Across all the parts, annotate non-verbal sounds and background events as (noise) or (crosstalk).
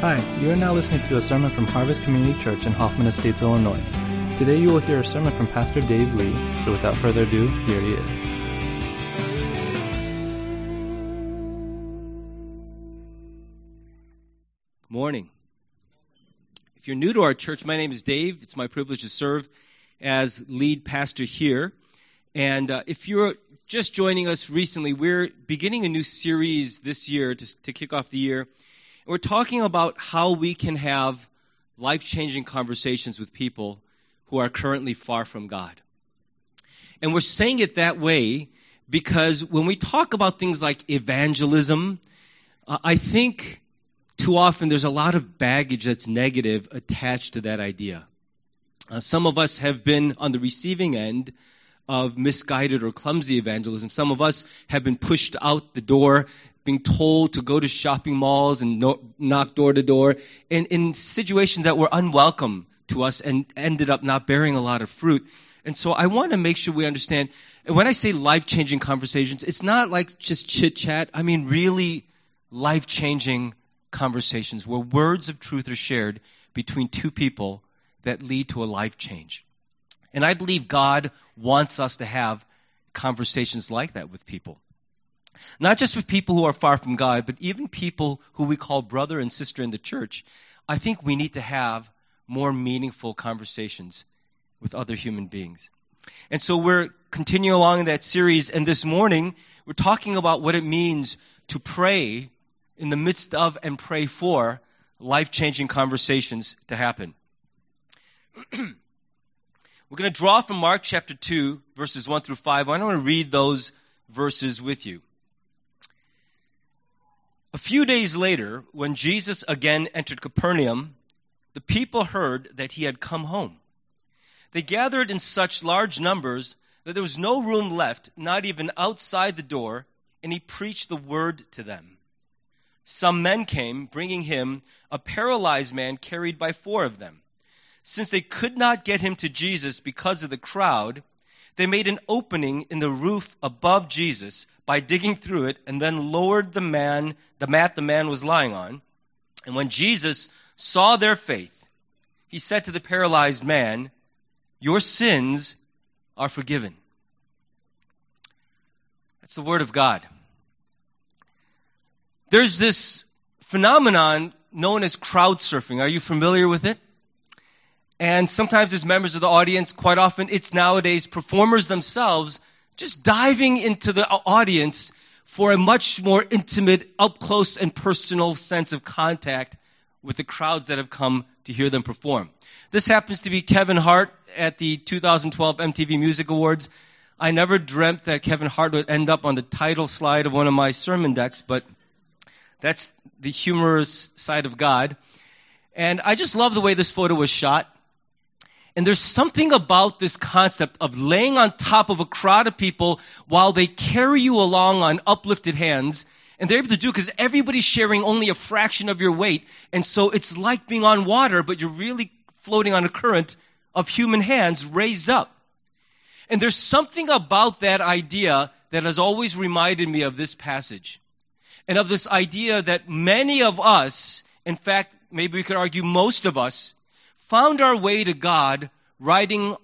Hi, you are now listening to a sermon from Harvest Community Church in Hoffman Estates, Illinois. Today you will hear a sermon from Pastor Dave Lee, so without further ado, here he is. Good morning. If you're new to our church, my name is Dave. It's my privilege to serve as lead pastor here. And uh, if you're just joining us recently, we're beginning a new series this year to, to kick off the year we're talking about how we can have life changing conversations with people who are currently far from God. And we're saying it that way because when we talk about things like evangelism, uh, I think too often there's a lot of baggage that's negative attached to that idea. Uh, some of us have been on the receiving end of misguided or clumsy evangelism. Some of us have been pushed out the door being told to go to shopping malls and no, knock door to door in, in situations that were unwelcome to us and ended up not bearing a lot of fruit. And so I want to make sure we understand. And when I say life changing conversations, it's not like just chit chat. I mean, really life changing conversations where words of truth are shared between two people that lead to a life change. And I believe God wants us to have conversations like that with people. Not just with people who are far from God, but even people who we call brother and sister in the church. I think we need to have more meaningful conversations with other human beings. And so we're continuing along in that series, and this morning we're talking about what it means to pray in the midst of and pray for life changing conversations to happen. (clears throat) we're going to draw from Mark chapter 2, verses 1 through 5. I want to read those verses with you. A few days later, when Jesus again entered Capernaum, the people heard that he had come home. They gathered in such large numbers that there was no room left, not even outside the door, and he preached the word to them. Some men came, bringing him a paralyzed man carried by four of them. Since they could not get him to Jesus because of the crowd, they made an opening in the roof above Jesus by digging through it and then lowered the man, the mat the man was lying on. And when Jesus saw their faith, he said to the paralyzed man, Your sins are forgiven. That's the word of God. There's this phenomenon known as crowd surfing. Are you familiar with it? And sometimes, as members of the audience, quite often it's nowadays performers themselves just diving into the audience for a much more intimate, up close, and personal sense of contact with the crowds that have come to hear them perform. This happens to be Kevin Hart at the 2012 MTV Music Awards. I never dreamt that Kevin Hart would end up on the title slide of one of my sermon decks, but that's the humorous side of God. And I just love the way this photo was shot. And there's something about this concept of laying on top of a crowd of people while they carry you along on uplifted hands. And they're able to do because everybody's sharing only a fraction of your weight. And so it's like being on water, but you're really floating on a current of human hands raised up. And there's something about that idea that has always reminded me of this passage. And of this idea that many of us, in fact, maybe we could argue most of us, found our way to God riding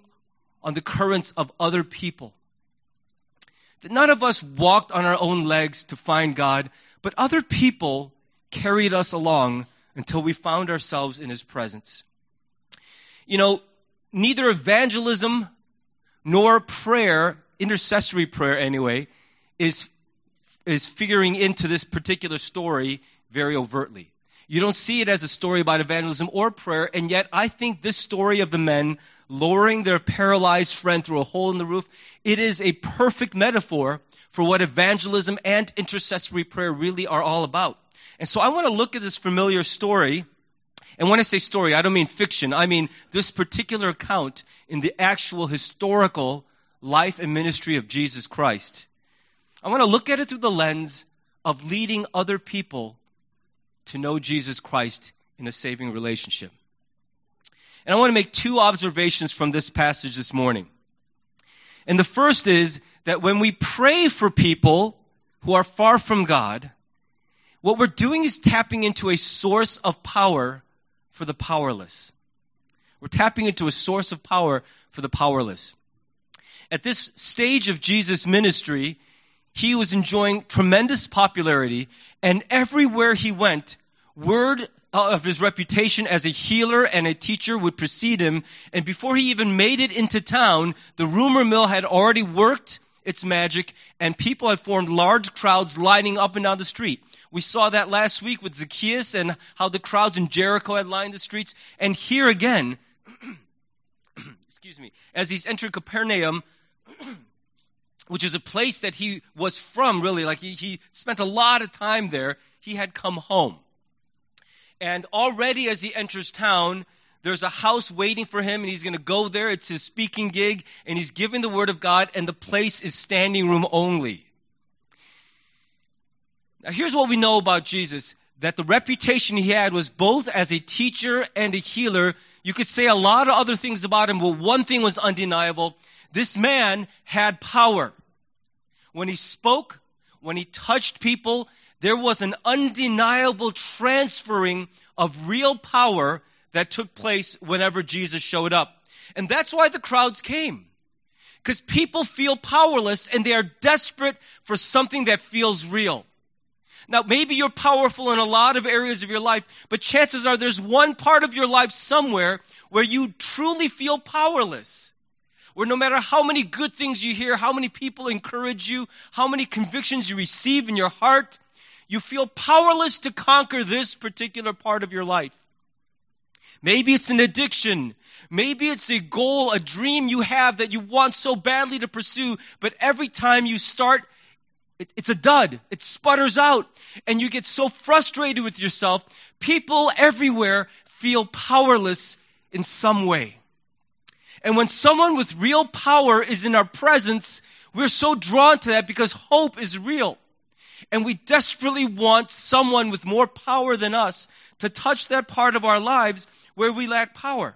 on the currents of other people. That none of us walked on our own legs to find God, but other people carried us along until we found ourselves in His presence. You know, neither evangelism nor prayer, intercessory prayer anyway, is, is figuring into this particular story very overtly. You don't see it as a story about evangelism or prayer, and yet I think this story of the men lowering their paralyzed friend through a hole in the roof, it is a perfect metaphor for what evangelism and intercessory prayer really are all about. And so I want to look at this familiar story. And when I say story, I don't mean fiction. I mean this particular account in the actual historical life and ministry of Jesus Christ. I want to look at it through the lens of leading other people to know Jesus Christ in a saving relationship. And I want to make two observations from this passage this morning. And the first is that when we pray for people who are far from God, what we're doing is tapping into a source of power for the powerless. We're tapping into a source of power for the powerless. At this stage of Jesus' ministry, he was enjoying tremendous popularity, and everywhere he went, word uh, of his reputation as a healer and a teacher would precede him. And before he even made it into town, the rumor mill had already worked its magic, and people had formed large crowds lining up and down the street. We saw that last week with Zacchaeus and how the crowds in Jericho had lined the streets. And here again, (clears throat) excuse me, as he's entered Capernaum, (clears throat) which is a place that he was from, really, like he, he spent a lot of time there, he had come home. And already as he enters town, there's a house waiting for him, and he's going to go there. It's his speaking gig, and he's giving the word of God, and the place is standing room only. Now, here's what we know about Jesus that the reputation he had was both as a teacher and a healer. You could say a lot of other things about him, but one thing was undeniable. This man had power. When he spoke, when he touched people, there was an undeniable transferring of real power that took place whenever Jesus showed up. And that's why the crowds came. Because people feel powerless and they are desperate for something that feels real. Now, maybe you're powerful in a lot of areas of your life, but chances are there's one part of your life somewhere where you truly feel powerless. Where no matter how many good things you hear, how many people encourage you, how many convictions you receive in your heart, you feel powerless to conquer this particular part of your life. Maybe it's an addiction. Maybe it's a goal, a dream you have that you want so badly to pursue, but every time you start, it, it's a dud. It sputters out. And you get so frustrated with yourself. People everywhere feel powerless in some way. And when someone with real power is in our presence, we're so drawn to that because hope is real. And we desperately want someone with more power than us to touch that part of our lives where we lack power.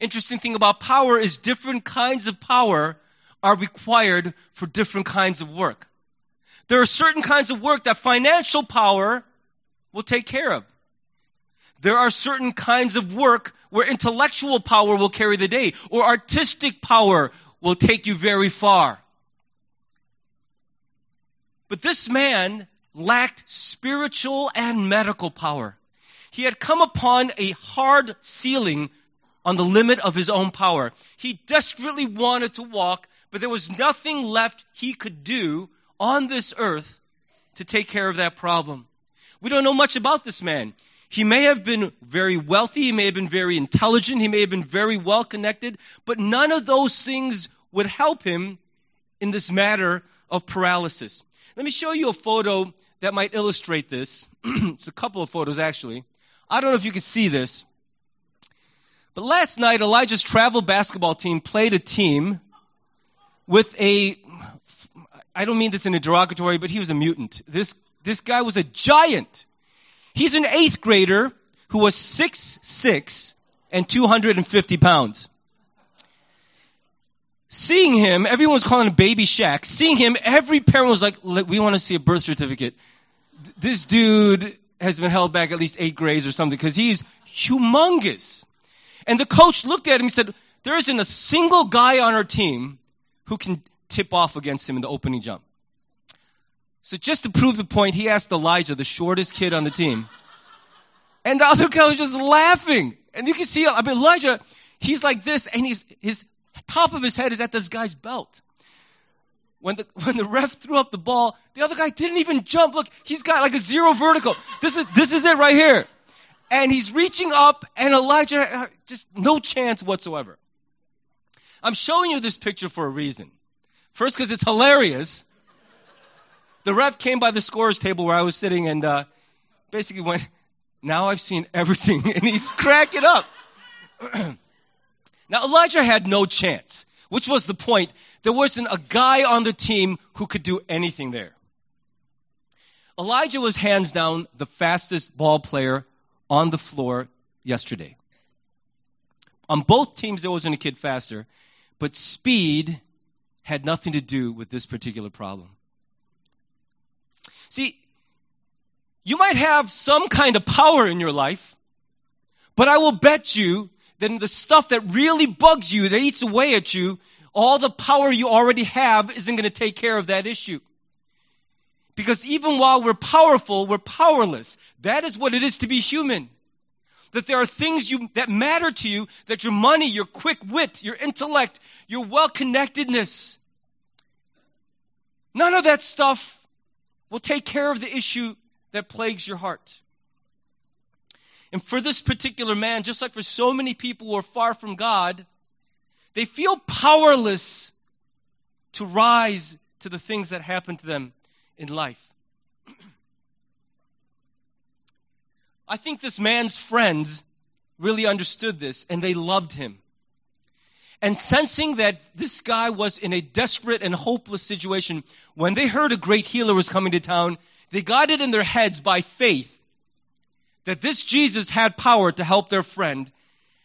Interesting thing about power is different kinds of power are required for different kinds of work. There are certain kinds of work that financial power will take care of. There are certain kinds of work where intellectual power will carry the day, or artistic power will take you very far. But this man lacked spiritual and medical power. He had come upon a hard ceiling on the limit of his own power. He desperately wanted to walk, but there was nothing left he could do on this earth to take care of that problem. We don't know much about this man. He may have been very wealthy, he may have been very intelligent, he may have been very well connected, but none of those things would help him in this matter of paralysis. Let me show you a photo that might illustrate this. (clears throat) it's a couple of photos, actually. I don't know if you can see this. But last night, Elijah's travel basketball team played a team with a, I don't mean this in a derogatory, but he was a mutant. This, this guy was a giant. He's an eighth grader who was six six and 250 pounds. Seeing him, everyone was calling him Baby Shaq. Seeing him, every parent was like, we want to see a birth certificate. This dude has been held back at least eight grades or something because he's humongous. And the coach looked at him and said, There isn't a single guy on our team who can tip off against him in the opening jump. So just to prove the point, he asked Elijah, the shortest kid on the team. And the other guy was just laughing. And you can see, I mean, Elijah, he's like this, and he's, his top of his head is at this guy's belt when the, (laughs) when the ref threw up the ball, the other guy didn't even jump. Look, he's got like a zero vertical. This is, this is it right here. And he's reaching up, and Elijah, uh, just no chance whatsoever. I'm showing you this picture for a reason. First, because it's hilarious. The ref came by the scorer's table where I was sitting and uh, basically went, Now I've seen everything. (laughs) And he's cracking up. (clears throat) now, Elijah had no chance which was the point. There wasn't a guy on the team who could do anything there. Elijah was hands down the fastest ball player on the floor yesterday. On both teams, there wasn't a kid faster, but speed had nothing to do with this particular problem. See, You might have some kind of power in your life, but I will bet you that the stuff that really bugs you, that eats away at you, all the power you already have isn't going to take care of that issue. Because even while we're powerful, we're powerless. That is what it is to be human. That there are things you, that matter to you, that your money, your quick wit, your intellect, your well connectedness, none of that stuff will take care of the issue that plagues your heart. And for this particular man, just like for so many people who are far from God, they feel powerless to rise to the things that happen to them in life. (clears throat) I think this man's friends really understood this and they loved him. And sensing that this guy was in a desperate and hopeless situation, when they heard a great healer was coming to town, they got it in their heads by faith that this Jesus had power to help their friend.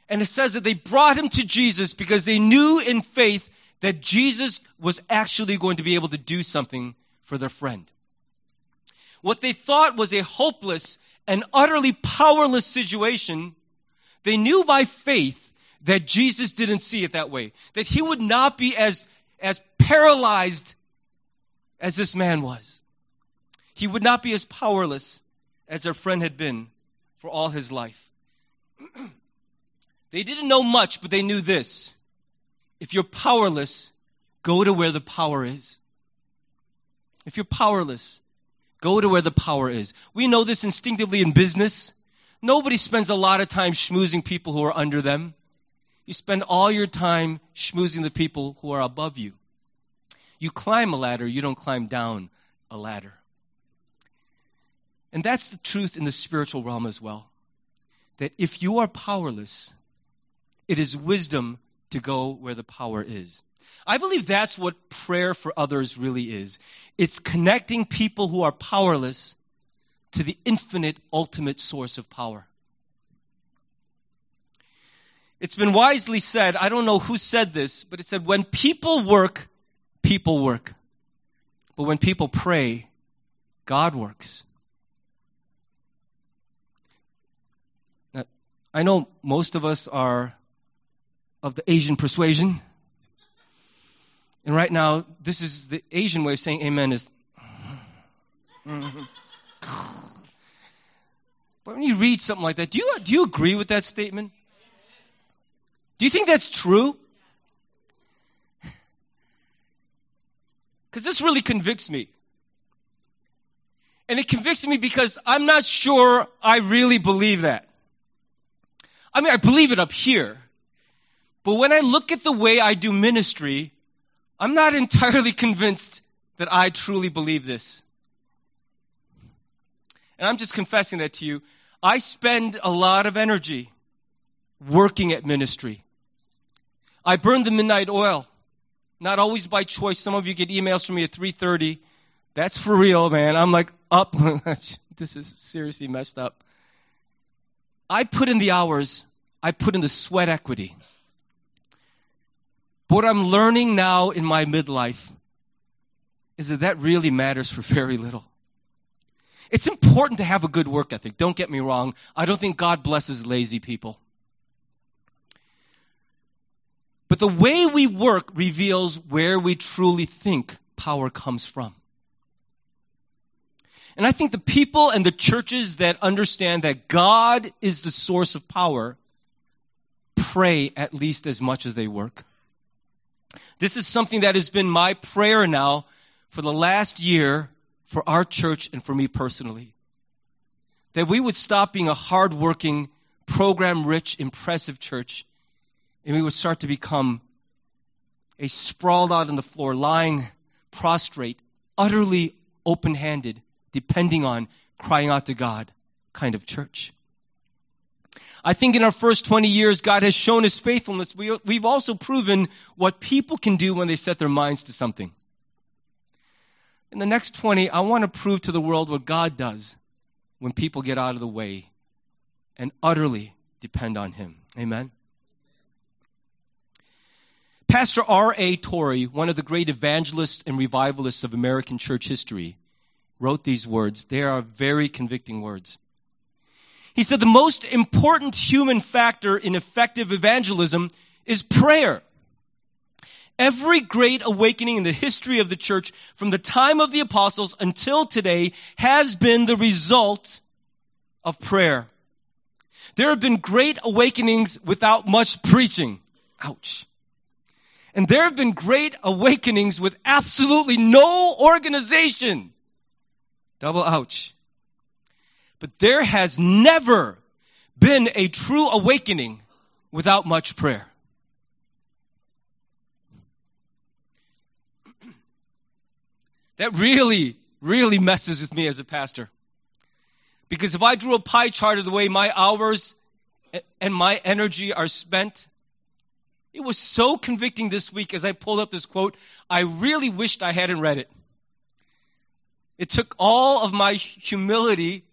And it says that they brought him to Jesus because they knew in faith that Jesus was actually going to be able to do something for their friend. What they thought was a hopeless and utterly powerless situation, they knew by faith that Jesus didn't see it that way. That he would not be as, as paralyzed as this man was. He would not be as powerless as their friend had been for all his life. (clears throat) they didn't know much, but they knew this. If you're powerless, go to where the power is. If you're powerless, go to where the power is. We know this instinctively in business. Nobody spends a lot of time schmoozing people who are under them. You spend all your time schmoozing the people who are above you. You climb a ladder, you don't climb down a ladder. And that's the truth in the spiritual realm as well. That if you are powerless, it is wisdom to go where the power is. I believe that's what prayer for others really is. It's connecting people who are powerless to the infinite, ultimate source of power. It's been wisely said, I don't know who said this, but it said, when people work, people work. But when people pray, God works. I know most of us are of the Asian persuasion. And right now, this is the Asian way of saying amen is. (laughs) but when you read something like that, do you, do you agree with that statement? Do you think that's true? Because this really convicts me. And it convicts me because I'm not sure I really believe that. I mean, I believe it up here. But when I look at the way I do ministry, I'm not entirely convinced that I truly believe this. And I'm just confessing that to you. I spend a lot of energy working at ministry. I burn the midnight oil, not always by choice. Some of you get emails from me at 3:30. That's for real, man. I'm like up. (laughs) this is seriously messed up. I put in the hours, I put in the sweat equity. What I'm learning now in my midlife is that that really matters for very little. It's important to have a good work ethic. Don't get me wrong. I don't think God blesses lazy people. But the way we work reveals where we truly think power comes from. And I think the people and the churches that understand that God is the source of power pray at least as much as they work. This is something that has been my prayer now for the last year for our church and for me personally. That we would stop being a hardworking, program rich, impressive church and we would start to become a sprawled out on the floor, lying prostrate, utterly open handed, depending on crying out to God kind of church. I think in our first 20 years, God has shown his faithfulness. We, we've also proven what people can do when they set their minds to something. In the next 20, I want to prove to the world what God does when people get out of the way and utterly depend on him. Amen. Pastor R.A. Torrey, one of the great evangelists and revivalists of American church history, wrote these words. They are very convicting words. He said the most important human factor in effective evangelism is prayer. Every great awakening in the history of the church from the time of the apostles until today has been the result of prayer. There have been great awakenings without much preaching. Ouch. And there have been great awakenings with absolutely no organization. Double ouch. But there has never been a true awakening without much prayer. (clears throat) That really, really messes with me as a pastor. Because if I drew a pie chart of the way my hours and my energy are spent, it was so convicting this week as I pulled up this quote. I really wished I hadn't read it. It took all of my humility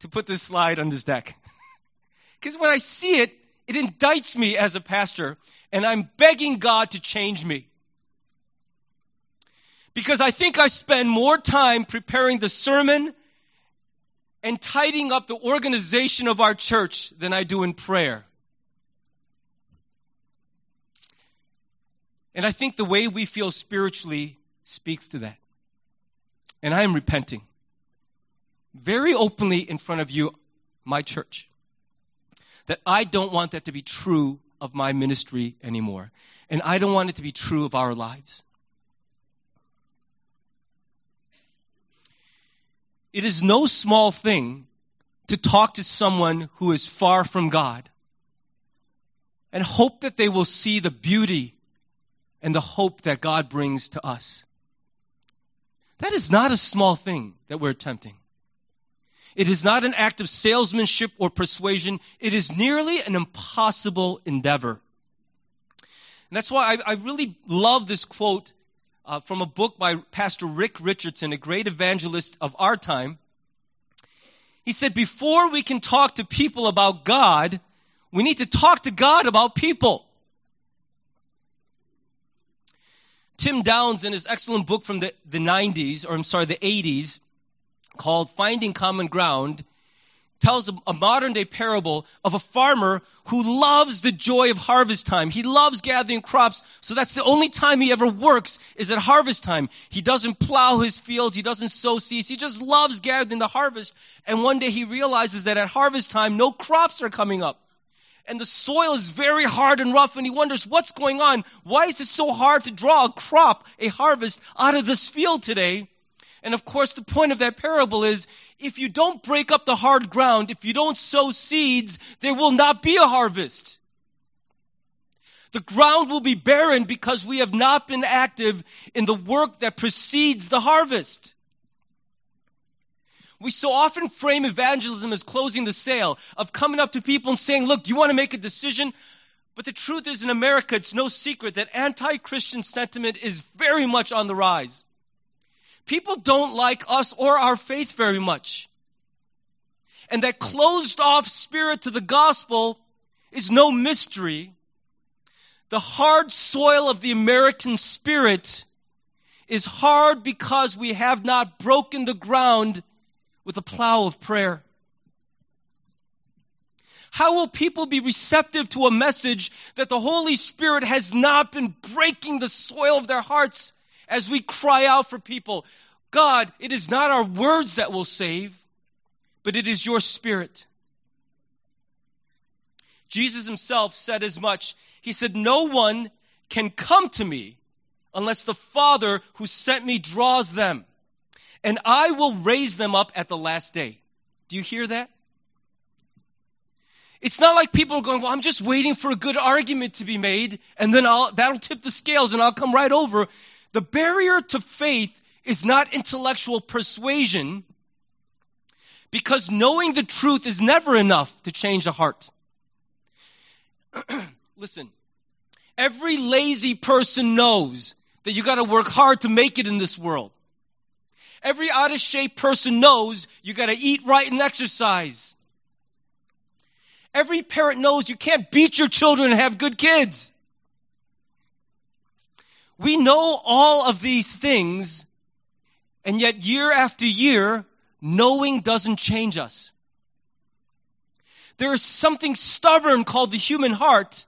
to put this slide on this deck. (laughs) Because when I see it, it indicts me as a pastor, and I'm begging God to change me. Because I think I spend more time preparing the sermon and tidying up the organization of our church than I do in prayer. And I think the way we feel spiritually speaks to that. And I am repenting very openly in front of you, my church, that I don't want that to be true of my ministry anymore. And I don't want it to be true of our lives. It is no small thing to talk to someone who is far from God and hope that they will see the beauty and the hope that God brings to us. That is not a small thing that we're attempting. It is not an act of salesmanship or persuasion. It is nearly an impossible endeavor. And that's why I, I really love this quote uh, from a book by Pastor Rick Richardson, a great evangelist of our time. He said, Before we can talk to people about God, we need to talk to God about people. Tim Downs, in his excellent book from the, the 90s, or I'm sorry, the 80s, called Finding Common Ground, tells a, modern day parable of a farmer who loves the joy of harvest time. He loves gathering crops, so that's the only time he ever works is at harvest time. He doesn't plow his fields, he doesn't sow seeds, he just loves gathering the harvest. And one day he realizes that at harvest time, no crops are coming up. And the soil is very hard and rough, and he wonders what's going on. Why is it so hard to draw a crop, a harvest, out of this field today? And of course, the point of that parable is if you don't break up the hard ground, if you don't sow seeds, there will not be a harvest. The ground will be barren because we have not been active in the work that precedes the harvest. We so often frame evangelism as closing the sale, of coming up to people and saying, Look, you want to make a decision? But the truth is, in America, it's no secret that anti Christian sentiment is very much on the rise. People don't like us or our faith very much. And that closed off spirit to the gospel is no mystery. The hard soil of the American spirit is hard because we have not broken the ground with a plow of prayer. How will people be receptive to a message that the Holy Spirit has not been breaking the soil of their hearts as we cry out for people. God, it is not our words that will save, but it is your spirit. Jesus himself said as much. He said, No one can come to me unless the Father who sent me draws them, and I will raise them up at the last day. Do you hear that? It's not like people are going, well, I'm just waiting for a good argument to be made, and then I'll, that'll tip the scales and I'll come right over. The barrier to faith is not intellectual persuasion because knowing the truth is never enough to change a heart. (clears throat) Listen, every lazy person knows that you got to work hard to make it in this world. Every out of shape person knows you got to eat right and exercise. Every parent knows you can't beat your children and have good kids. We know all of these things, And yet, year after year, knowing doesn't change us. There is something stubborn called the human heart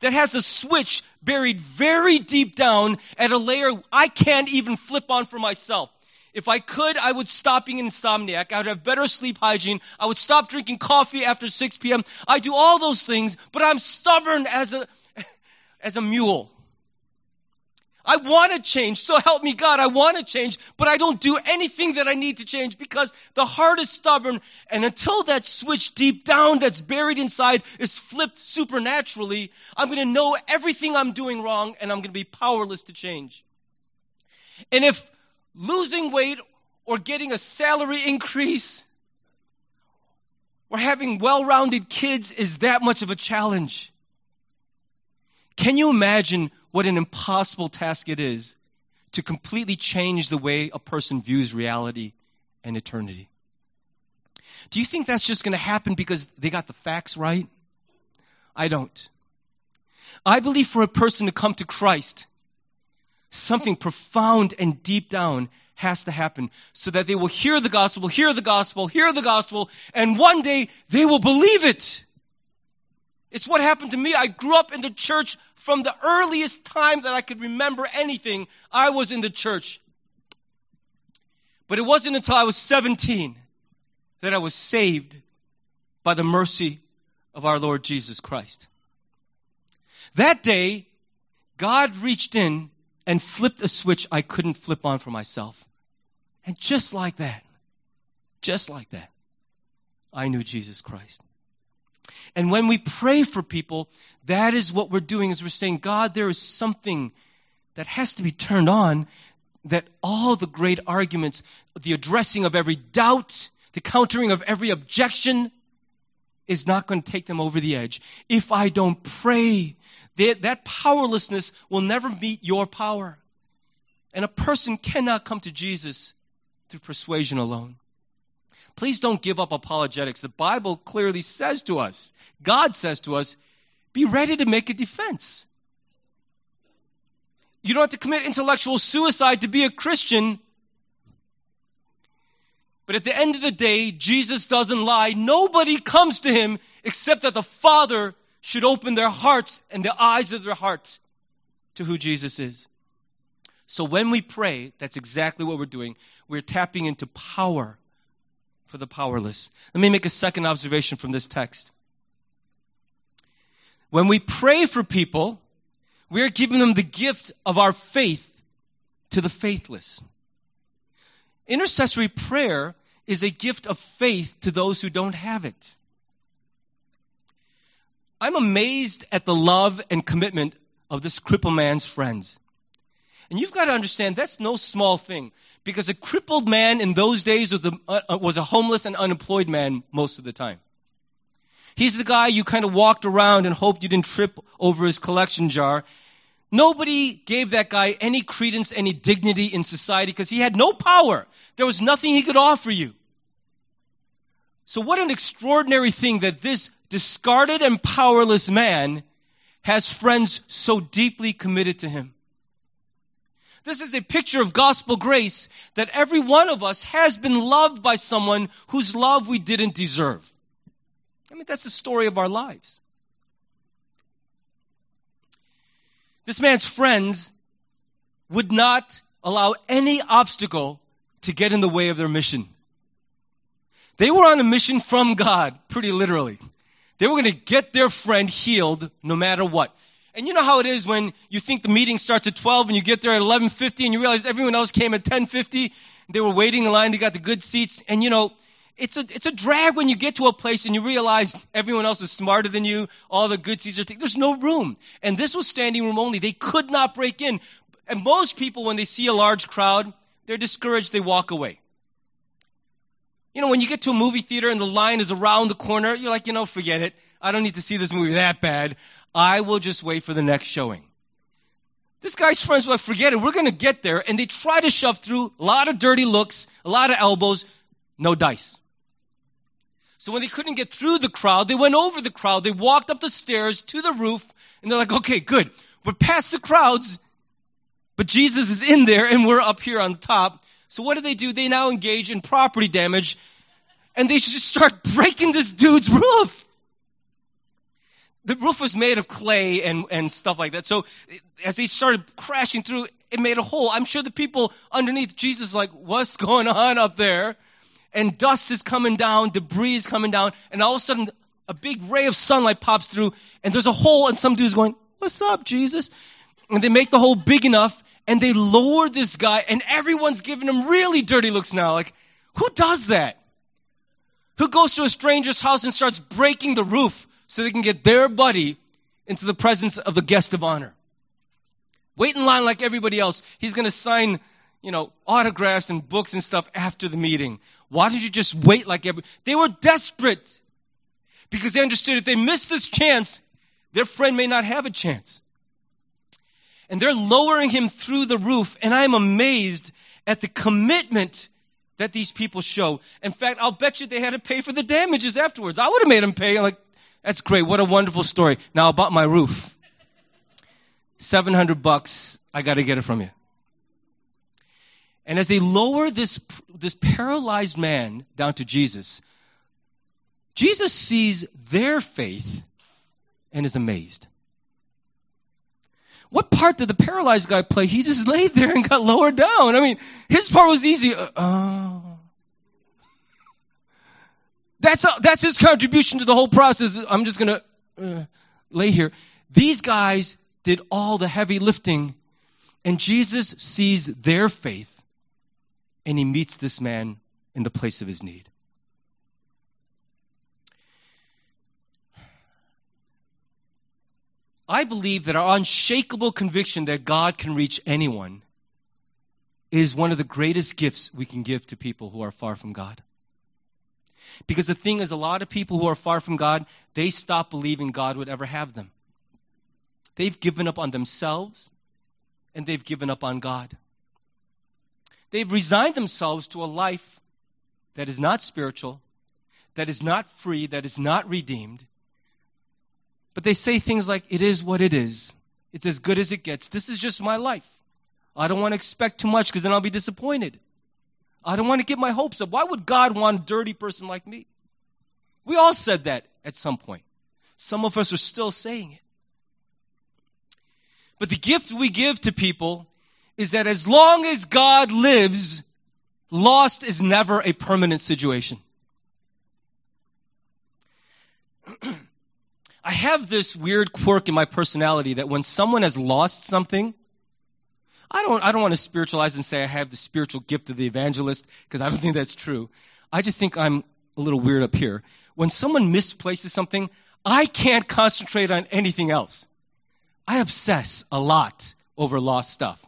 that has a switch buried very deep down at a layer I can't even flip on for myself. If I could, I would stop being insomniac. I would have better sleep hygiene. I would stop drinking coffee after 6 p.m. I do all those things, but I'm stubborn as a, (laughs) as a mule. I want to change. So help me God. I want to change, but I don't do anything that I need to change because the heart is stubborn. And until that switch deep down that's buried inside is flipped supernaturally, I'm going to know everything I'm doing wrong and I'm going to be powerless to change. And if losing weight or getting a salary increase or having well-rounded kids is that much of a challenge, can you imagine what an impossible task it is to completely change the way a person views reality and eternity? Do you think that's just going to happen because they got the facts right? I don't. I believe for a person to come to Christ, something profound and deep down has to happen so that they will hear the gospel, hear the gospel, hear the gospel, and one day they will believe it. It's what happened to me. I grew up in the church from the earliest time that I could remember anything. I was in the church. But it wasn't until I was 17 that I was saved by the mercy of our Lord Jesus Christ. That day, God reached in and flipped a switch I couldn't flip on for myself. And just like that, just like that, I knew Jesus Christ. And when we pray for people, that is what we're doing is we're saying, God, there is something that has to be turned on that all the great arguments, the addressing of every doubt, the countering of every objection is not going to take them over the edge. If I don't pray, that, that powerlessness will never meet your power. And a person cannot come to Jesus through persuasion alone. Please don't give up apologetics. The Bible clearly says to us, God says to us, be ready to make a defense. You don't have to commit intellectual suicide to be a Christian. But at the end of the day, Jesus doesn't lie. Nobody comes to him except that the Father should open their hearts and the eyes of their heart to who Jesus is. So when we pray, that's exactly what we're doing. We're tapping into power for the powerless. Let me make a second observation from this text. When we pray for people, we are giving them the gift of our faith to the faithless. Intercessory prayer is a gift of faith to those who don't have it. I'm amazed at the love and commitment of this crippled man's friends. And you've got to understand that's no small thing because a crippled man in those days was a, uh, was a homeless and unemployed man most of the time. He's the guy you kind of walked around and hoped you didn't trip over his collection jar. Nobody gave that guy any credence, any dignity in society because he had no power. There was nothing he could offer you. So, what an extraordinary thing that this discarded and powerless man has friends so deeply committed to him. This is a picture of gospel grace that every one of us has been loved by someone whose love we didn't deserve. I mean, that's the story of our lives. This man's friends would not allow any obstacle to get in the way of their mission. They were on a mission from God, pretty literally. They were going to get their friend healed no matter what. And you know how it is when you think the meeting starts at 12 and you get there at 11:50 and you realize everyone else came at 10:50. They were waiting in line, they got the good seats, and you know, it's a it's a drag when you get to a place and you realize everyone else is smarter than you, all the good seats are taken. There's no room. And this was standing room only. They could not break in. And most people when they see a large crowd, they're discouraged, they walk away. You know, when you get to a movie theater and the line is around the corner, you're like, you know, forget it. I don't need to see this movie that bad. I will just wait for the next showing. This guy's friends were like, forget it, we're going to get there. And they try to shove through a lot of dirty looks, a lot of elbows, no dice. So when they couldn't get through the crowd, they went over the crowd. They walked up the stairs to the roof, and they're like, okay, good. We're past the crowds, but Jesus is in there, and we're up here on top. So what do they do? They now engage in property damage and they just start (laughs) breaking this dude's roof. The roof was made of clay and, and stuff like that. So as they started crashing through, it made a hole. I'm sure the people underneath Jesus like, what's going on up there? And dust is coming down, debris is coming down, and all of a sudden a big ray of sunlight pops through, and there's a hole, and some dude's going, What's up, Jesus? And they make the hole big enough, and they lower this guy, and everyone's giving him really dirty looks now. Like, who does that? Who goes to a stranger's house and starts breaking the roof so they can get their buddy into the presence of the guest of honor? Wait in line like everybody else. He's going to sign, you know, autographs and books and stuff after the meeting. Why did you just wait like every? They were desperate because they understood if they missed this chance, their friend may not have a chance. And they're lowering him through the roof, and I'm amazed at the commitment that these people show. In fact, I'll bet you they had to pay for the damages afterwards. I would have made them pay. Like, that's great. What a wonderful story. Now about my roof. 700 bucks. I got to get it from you. And as they lower this, this paralyzed man down to Jesus, Jesus sees their faith and is amazed. What part did the paralyzed guy play? He just (laughs) laid there and got lowered down. I mean, his part was easy. Uh, oh. That's, a, that's his contribution to the whole process. I'm just going to uh, lay here. These guys did all the heavy lifting, and Jesus sees their faith, and he meets this man in the place of his need. I believe that our unshakable conviction that God can reach anyone is one of the greatest gifts we can give to people who are far from God. Because the thing is, a lot of people who are far from God, they stop believing God would ever have them. They've given up on themselves and they've given up on God. They've resigned themselves to a life that is not spiritual, that is not free, that is not redeemed, but they say things like, it is what it is. It's as good as it gets. This is just my life. I don't want to expect too much because then I'll be disappointed. I don't want to get my hopes up. Why would God want a dirty person like me? We all said that at some point. Some of us are still saying it. But the gift we give to people is that as long as God lives, lost is never a permanent situation. (clears throat) I have this weird quirk in my personality that when someone has lost something, I don't, I don't want to spiritualize and say I have the spiritual gift of the evangelist because I don't think that's true. I just think I'm a little weird up here. When someone misplaces something, I can't concentrate on anything else. I obsess a lot over lost stuff.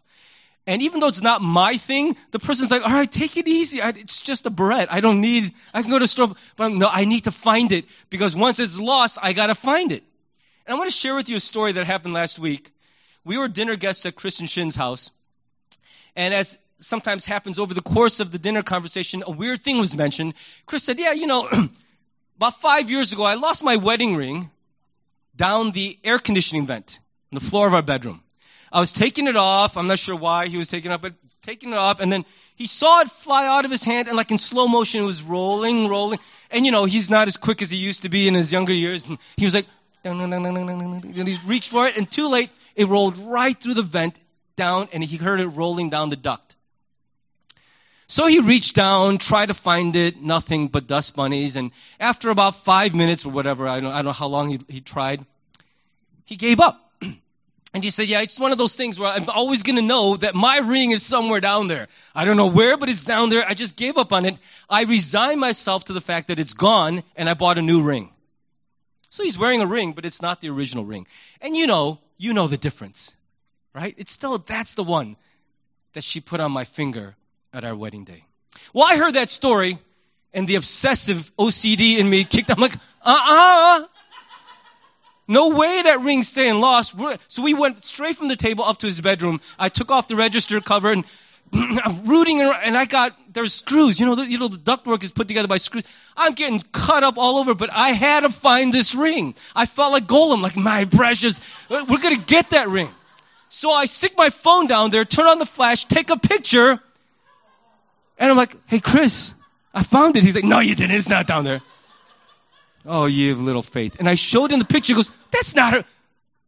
And even though it's not my thing, the person's like, all right, take it easy. I, it's just a barrette. I don't need, I can go to the store, but no, I need to find it because once it's lost, I got to find it. And I want to share with you a story that happened last week. We were dinner guests at Chris and Shin's house. And as sometimes happens over the course of the dinner conversation, a weird thing was mentioned. Chris said, yeah, you know, (clears throat) about five years ago, I lost my wedding ring down the air conditioning vent on the floor of our bedroom. I was taking it off. I'm not sure why he was taking it off, but taking it off. And then he saw it fly out of his hand and like in slow motion, it was rolling, rolling. And you know, he's not as quick as he used to be in his younger years. And he was like, and he reached for it and too late, it rolled right through the vent down and he heard it rolling down the duct. So he reached down, tried to find it, nothing but dust bunnies. And after about five minutes or whatever, I don't, I don't know how long he, he tried, he gave up. (clears throat) And he said, Yeah, it's one of those things where I'm always going to know that my ring is somewhere down there. I don't know where, but it's down there. I just gave up on it. I resigned myself to the fact that it's gone, and I bought a new ring. So he's wearing a ring, but it's not the original ring. And you know, you know the difference, right? It's still, that's the one that she put on my finger at our wedding day. Well, I heard that story, and the obsessive OCD in me kicked. I'm like, uh uh-uh, uh no way that ring's staying lost. So we went straight from the table up to his bedroom. I took off the register cover and I'm rooting and I got, there's screws. You know, the, you know, the ductwork is put together by screws. I'm getting cut up all over, but I had to find this ring. I felt like Gollum, like my precious, uh, we're gonna get that ring. So I stick my phone down there, turn on the flash, take a picture, And I'm like, hey, Chris, I found it. He's like, no, you didn't. It's not down there. Oh, you have little faith. And I showed him the picture. He goes, that's not her.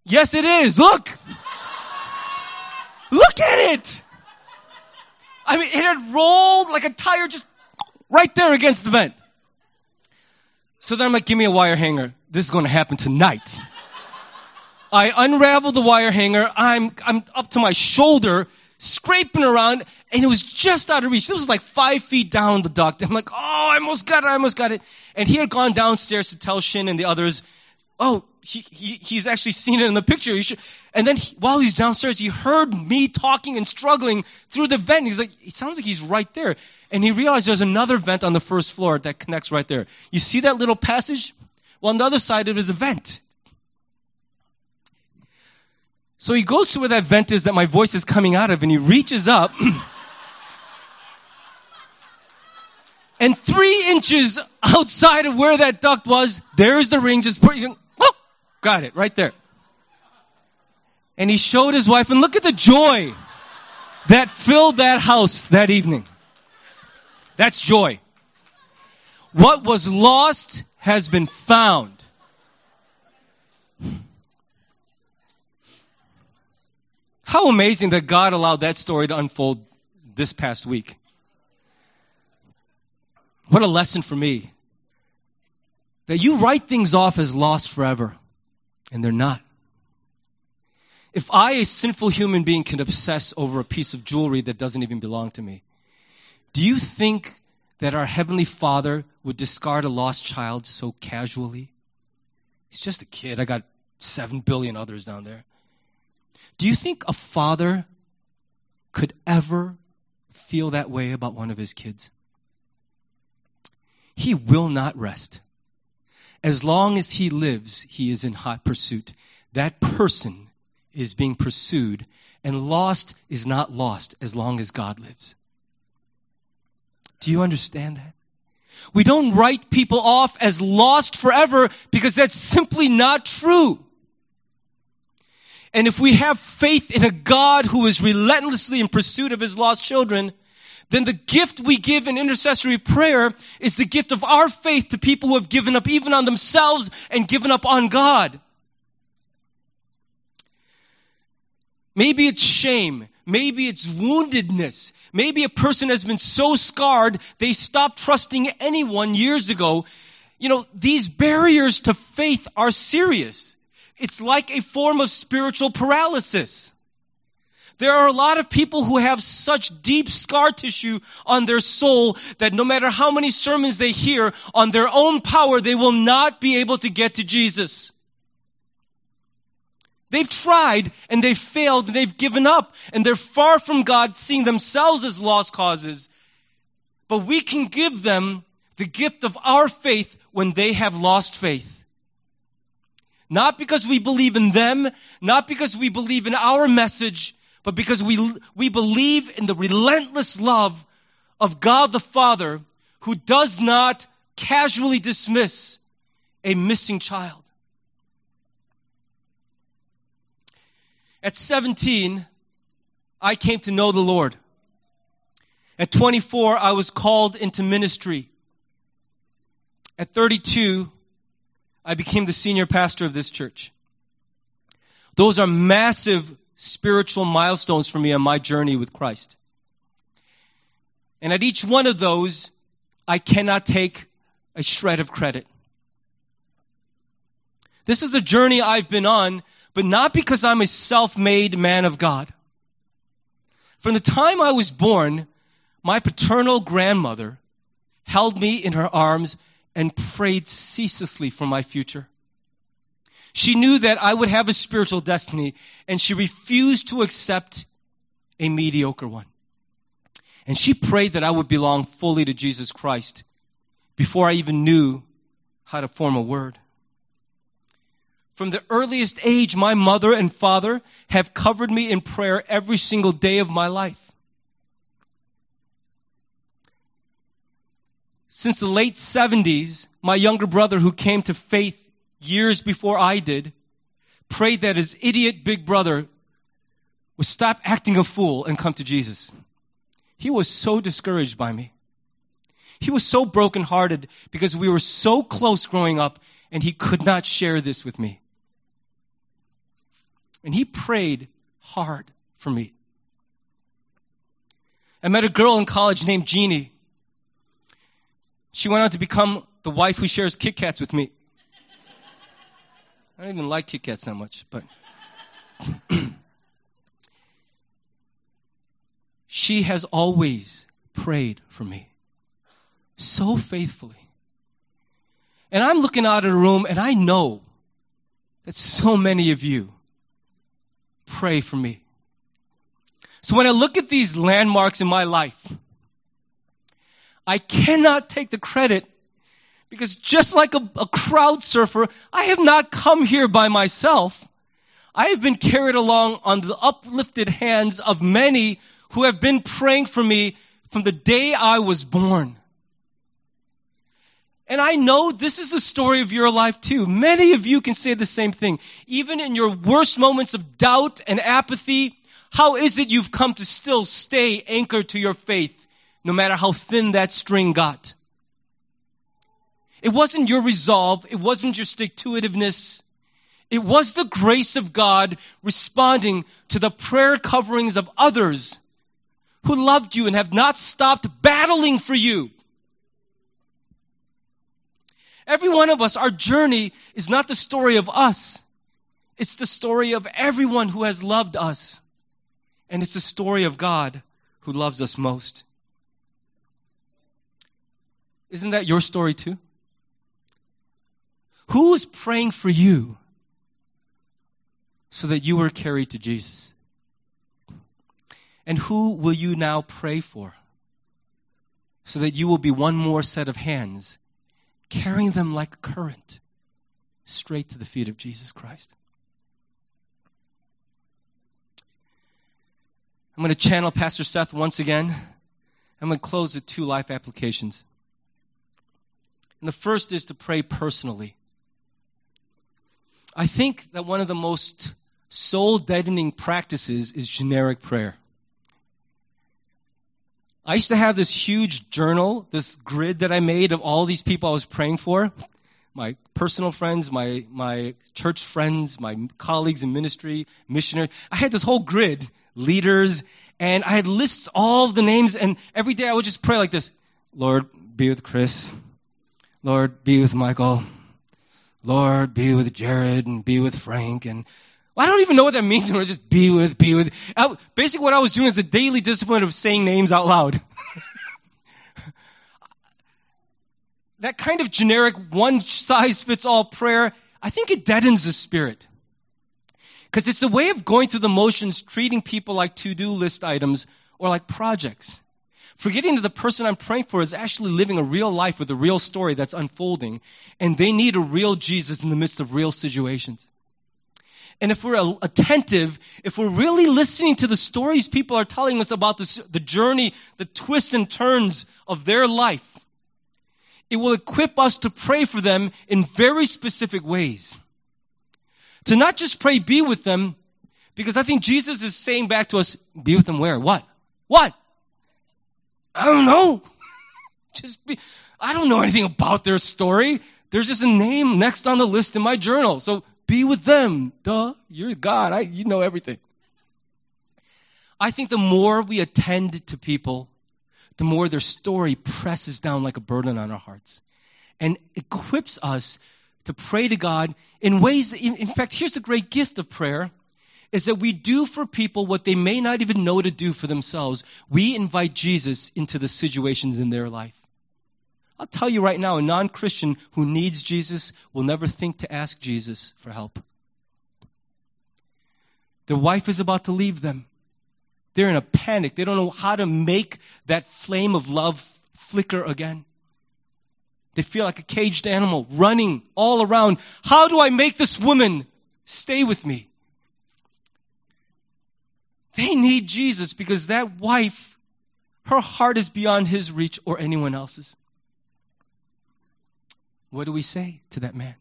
Yes, it is. Look. Look at it. I mean, it had rolled like a tire just right there against the vent. So then I'm like, give me a wire hanger. This is going to happen tonight. I unravel the wire hanger. I'm, I'm up to my shoulder, scraping around, and it was just out of reach. This was like five feet down the duct. I'm like, oh, I almost got it, I almost got it. And he had gone downstairs to tell Shin and the others, oh, he, he, he's actually seen it in the picture. And then he, while he's downstairs, he heard me talking and struggling through the vent. He's like, it sounds like he's right there. And he realized there's another vent on the first floor that connects right there. You see that little passage? Well, on the other side of it is a vent. So he goes to where that vent is that my voice is coming out of, and he reaches up. (clears throat) and three inches outside of where that duct was, there's the ring just got it, right there. And he showed his wife, and look at the joy that filled that house that evening. That's joy. What was lost has been found. How amazing that God allowed that story to unfold this past week. What a lesson for me. That you write things off as lost forever, and they're not. If I, a sinful human being, can obsess over a piece of jewelry that doesn't even belong to me, do you think that our Heavenly Father would discard a lost child so casually? He's just a kid. I got seven billion others down there. Do you think a father could ever feel that way about one of his kids? He will not rest. As long as he lives, he is in hot pursuit. That person is being pursued, and lost is not lost as long as God lives. Do you understand that? We don't write people off as lost forever because that's simply not true. And if we have faith in a God who is relentlessly in pursuit of his lost children, then the gift we give in intercessory prayer is the gift of our faith to people who have given up even on themselves and given up on God. Maybe it's shame. Maybe it's woundedness. Maybe a person has been so scarred they stopped trusting anyone years ago. You know, these barriers to faith are serious. It's like a form of spiritual paralysis. There are a lot of people who have such deep scar tissue on their soul that no matter how many sermons they hear on their own power, they will not be able to get to Jesus. They've tried and they've failed and they've given up and they're far from God, seeing themselves as lost causes. But we can give them the gift of our faith when they have lost faith. Not because we believe in them, not because we believe in our message, but because we, we believe in the relentless love of God the Father who does not casually dismiss a missing child. At 17, I came to know the Lord. At 24, I was called into ministry. At 32, I became the senior pastor of this church. Those are massive spiritual milestones for me on my journey with Christ. And at each one of those, I cannot take a shred of credit. This is a journey I've been on, but not because I'm a self-made man of God. From the time I was born, my paternal grandmother held me in her arms and prayed ceaselessly for my future. She knew that I would have a spiritual destiny, and she refused to accept a mediocre one. And she prayed that I would belong fully to Jesus Christ before I even knew how to form a word. From the earliest age, my mother and father have covered me in prayer every single day of my life. Since the late 70s, my younger brother, who came to faith years before I did, prayed that his idiot big brother would stop acting a fool and come to Jesus. he was so discouraged by me. He was so brokenhearted because we were so close growing up and he could not share this with me. And he prayed hard for me. I met a girl in college named Jeannie. She went on to become the wife who shares Kit Kats with me. I don't even like Kit Kats that much, but. (clears throat) she has always prayed for me so faithfully. And I'm looking out of the room and I know that so many of you pray for me. So when I look at these landmarks in my life, I cannot take the credit because just like a, a, crowd surfer, I have not come here by myself. I have been carried along on the uplifted hands of many who have been praying for me from the day I was born. And I know this is a story of your life too. Many of you can say the same thing. Even in your worst moments of doubt and apathy, how is it you've come to still stay anchored to your faith, no matter how thin that string got? It wasn't your resolve. It wasn't your stick to itiveness. It was the grace of God responding to the prayer coverings of others who loved you and have not stopped battling for you. Every one of us, our journey is not the story of us. It's the story of everyone who has loved us. And it's the story of God who loves us most. Isn't that your story too? Who is praying for you so that you were carried to Jesus? And who will you now pray for so that you will be one more set of hands carrying them like a current straight to the feet of Jesus Christ? I'm going to channel Pastor Seth once again. I'm going to close with two life applications. And the first is to pray personally. I think that one of the most soul deadening practices is generic prayer. I used to have this huge journal, this grid that I made of all these people I was praying for my personal friends, my, my church friends, my colleagues in ministry, missionaries. I had this whole grid, leaders, and I had lists all of the names, and every day I would just pray like this Lord, be with Chris. Lord, be with Michael. Lord, be with Jared and be with Frank. And I don't even know what that means. Or (laughs) just be with, be with. I, basically, what I was doing is the daily discipline of saying names out loud. (laughs) that kind of generic one size fits all prayer, I think it deadens the spirit. Because it's a way of going through the motions, treating people like to do list items or like projects. Forgetting that the person I'm praying for is actually living a real life with a real story that's unfolding, and they need a real Jesus in the midst of real situations. And if we're attentive, if we're really listening to the stories people are telling us about this, the journey, the twists and turns of their life, it will equip us to pray for them in very specific ways. To not just pray, be with them, because I think Jesus is saying back to us, be with them where? What? What? I don't know. (laughs) just be, I don't know anything about their story. There's just a name next on the list in my journal. So be with them. Duh. You're God. I, you know everything. I think the more we attend to people, the more their story presses down like a burden on our hearts and equips us to pray to God in ways that, in fact, here's the great gift of prayer is that we do for people what they may not even know to do for themselves. We invite Jesus into the situations in their life. I'll tell you right now, a non Christian who needs Jesus will never think to ask Jesus for help. Their wife is about to leave them. They're in a panic. They don't know how to make that flame of love flicker again. They feel like a caged animal running all around. How do I make this woman stay with me? They need Jesus because that wife, her heart is beyond his reach or anyone else's. What do we say to that man?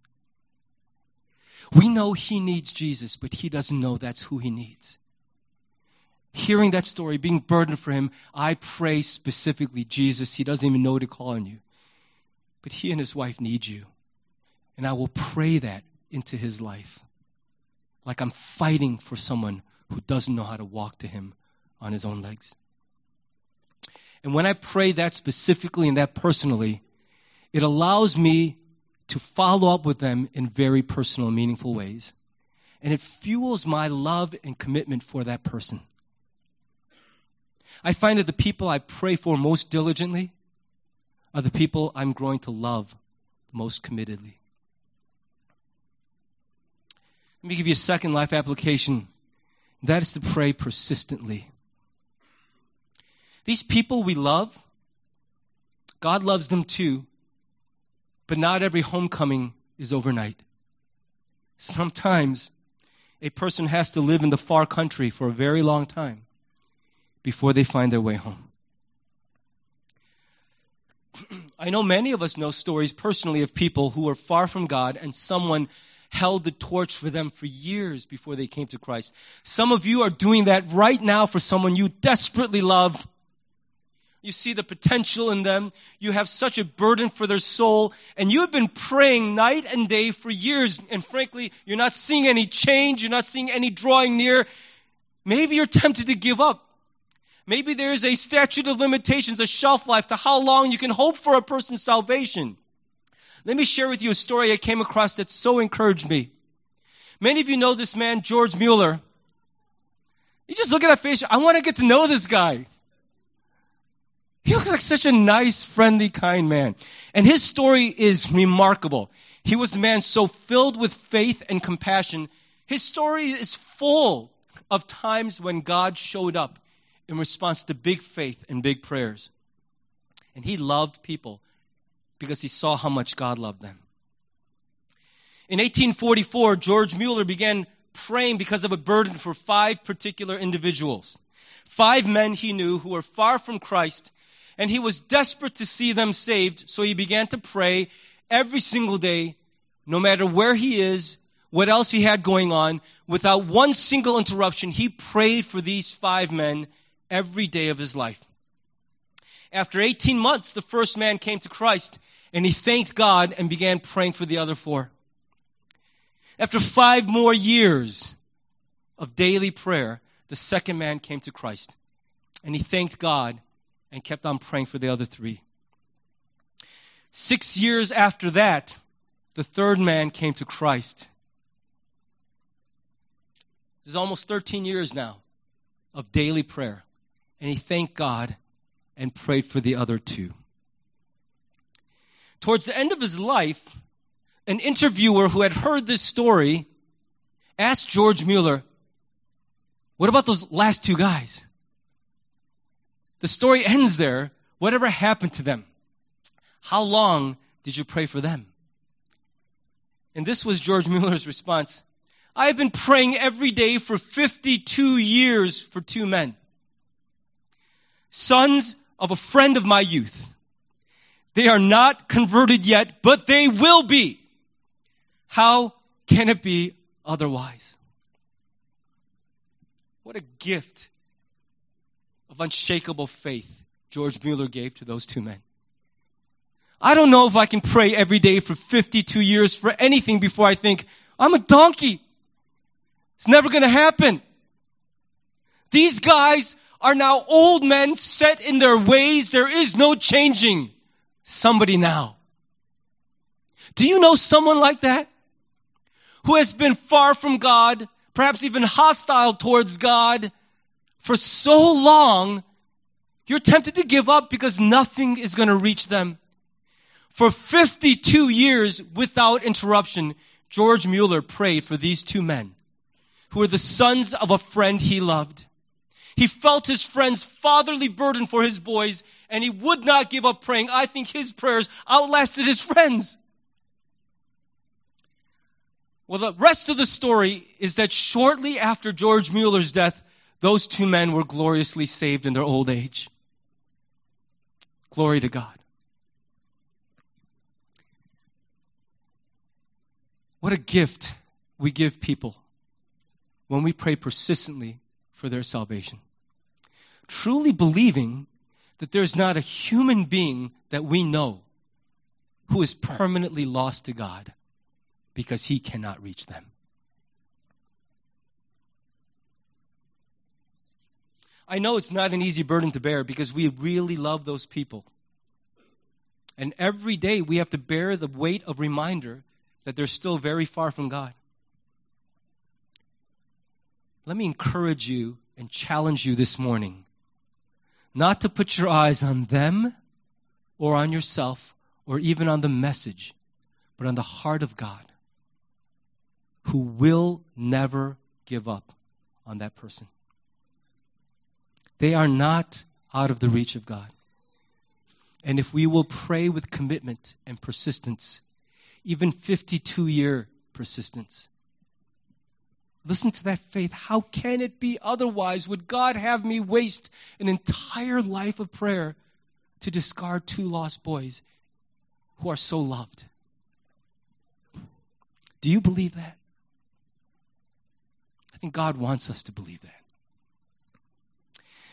We know he needs Jesus, but he doesn't know that's who he needs. hearing that story, being burdened for him, I pray specifically, Jesus, he doesn't even know to call on you. But he and his wife need you. And I will pray that into his life. Like I'm fighting for someone who doesn't know how to walk to him on his own legs. And when I pray that specifically and that personally, it allows me to follow up with them in very personal, meaningful ways. And it fuels my love and commitment for that person. I find that the people I pray for most diligently are the people I'm growing to love most committedly. Let me give you a second life application. That is to pray persistently. These people we love, God loves them too, but not every homecoming is overnight. Sometimes a person has to live in the far country for a very long time before they find their way home. (clears throat) I know many of us know stories personally of people who were far from God and someone held the torch for them for years before they came to Christ. Some of you are doing that right now for someone you desperately love. You see the potential in them. You have such a burden for their soul. And you have been praying night and day for years. And frankly, you're not seeing any change. You're not seeing any drawing near. Maybe you're tempted to give up. Maybe there is a statute of limitations, a shelf life to how long you can hope for a person's salvation. Let me share with you a story I came across that so encouraged me. Many of you know this man, George Mueller. You just look at that face, I want to get to know this guy. He looks like such a nice, friendly, kind man. And his story is remarkable. He was a man so filled with faith and compassion. His story is full of times when God showed up in response to big faith and big prayers. And he loved people because he saw how much God loved them. In 1844, George Mueller began praying because of a burden for five particular individuals. Five men he knew who were far from Christ, and he was desperate to see them saved, so he began to pray every single day, no matter where he is, what else he had going on, without one single interruption. He prayed for these five men every day of his life. After 18 months, the first man came to Christ and he thanked God and began praying for the other four. After five more years of daily prayer, the second man came to Christ and he thanked God and kept on praying for the other three. Six years after that, the third man came to Christ. This is almost 13 years now of daily prayer and he thanked God and prayed for the other two. Towards the end of his life, an interviewer who had heard this story asked George Mueller, What about those last two guys? The story ends there. Whatever happened to them? How long did you pray for them? And this was George Mueller's response I have been praying every day for 52 years for two men sons of a friend of my youth. They are not converted yet, but they will be. How can it be otherwise? What a gift of unshakable faith George Mueller gave to those two men. I don't know if I can pray every day for 52 years for anything before I think, I'm a donkey. It's never going to happen. These guys are now old men set in their ways. There is no changing somebody now. Do you know someone like that? Who has been far from God, perhaps even hostile towards God for so long, you're tempted to give up because nothing is going to reach them. For 52 years without interruption, George Mueller prayed for these two men who were the sons of a friend he loved. He felt his friend's fatherly burden for his boys, and he would not give up praying. I think his prayers outlasted his friends. Well, the rest of the story is that shortly after George Mueller's death, those two men were gloriously saved in their old age. Glory to God. What a gift we give people when we pray persistently for their salvation. Truly believing that there's not a human being that we know who is permanently lost to God because he cannot reach them. I know it's not an easy burden to bear because we really love those people. And every day we have to bear the weight of reminder that they're still very far from God. Let me encourage you and challenge you this morning not to put your eyes on them or on yourself or even on the message, but on the heart of God who will never give up on that person. They are not out of the reach of God. And if we will pray with commitment and persistence, even 52 year persistence, listen to that faith. How can it be otherwise? Would God have me waste an entire life of prayer to discard two lost boys who are so loved? Do you believe that? I think God wants us to believe that.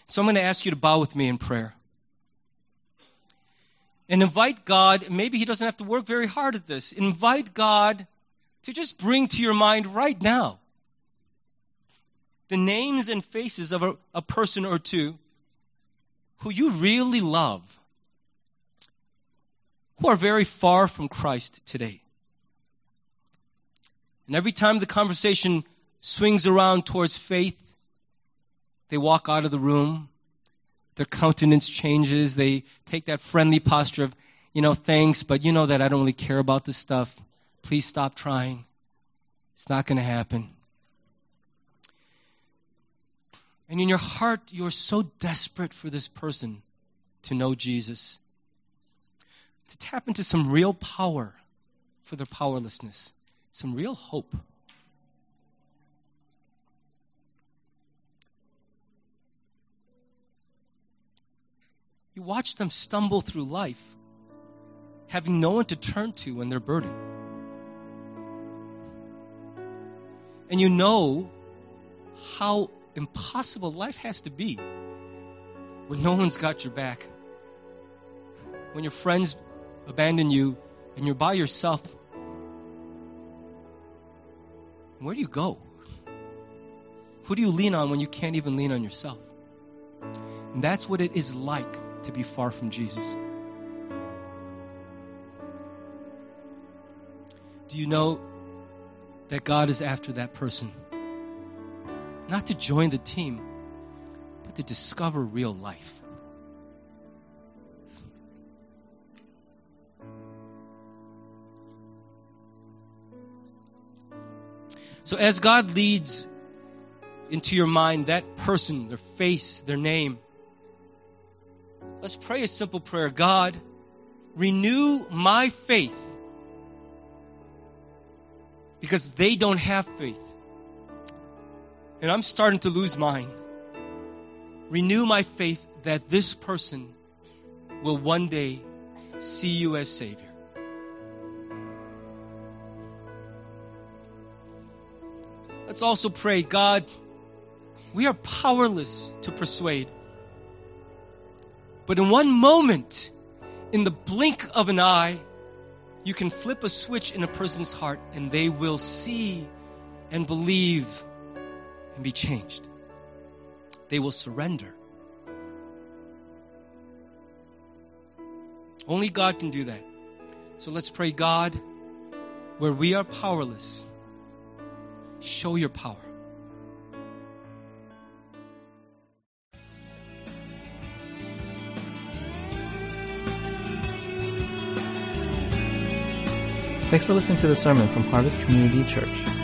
So I'm going to ask you to bow with me in prayer. And invite God, maybe He doesn't have to work very hard at this. Invite God to just bring to your mind right now the names and faces of a, a person or two who you really love, who are very far from Christ today. And every time the conversation swings around towards faith, they walk out of the room. Their countenance changes. They take that friendly posture of, you know, thanks, but you know that I don't really care about this stuff. Please stop trying. It's not going to happen. And in your heart, you're so desperate for this person to know Jesus, to tap into some real power for their powerlessness, some real hope. You watch them stumble through life, having no one to turn to when they're burdened. And you know how impossible life has to be when no one's got your back. When your friends abandon you and you're by yourself. Where do you go? Who do you lean on when you can't even lean on yourself? And that's what it is like to be far from Jesus. Do you know that God is after that person? Not to join the team, but to discover real life. So, as God leads into your mind that person, their face, their name, Let's pray a simple prayer. God, renew my faith because they don't have faith. And I'm starting to lose mine. Renew my faith that this person will one day see you as Savior. Let's also pray, God, we are powerless to persuade. But in one moment, in the blink of an eye, you can flip a switch in a person's heart and they will see and believe and be changed. They will surrender. Only God can do that. So let's pray, God, where we are powerless, show your power. Thanks for listening to the sermon from Harvest Community Church.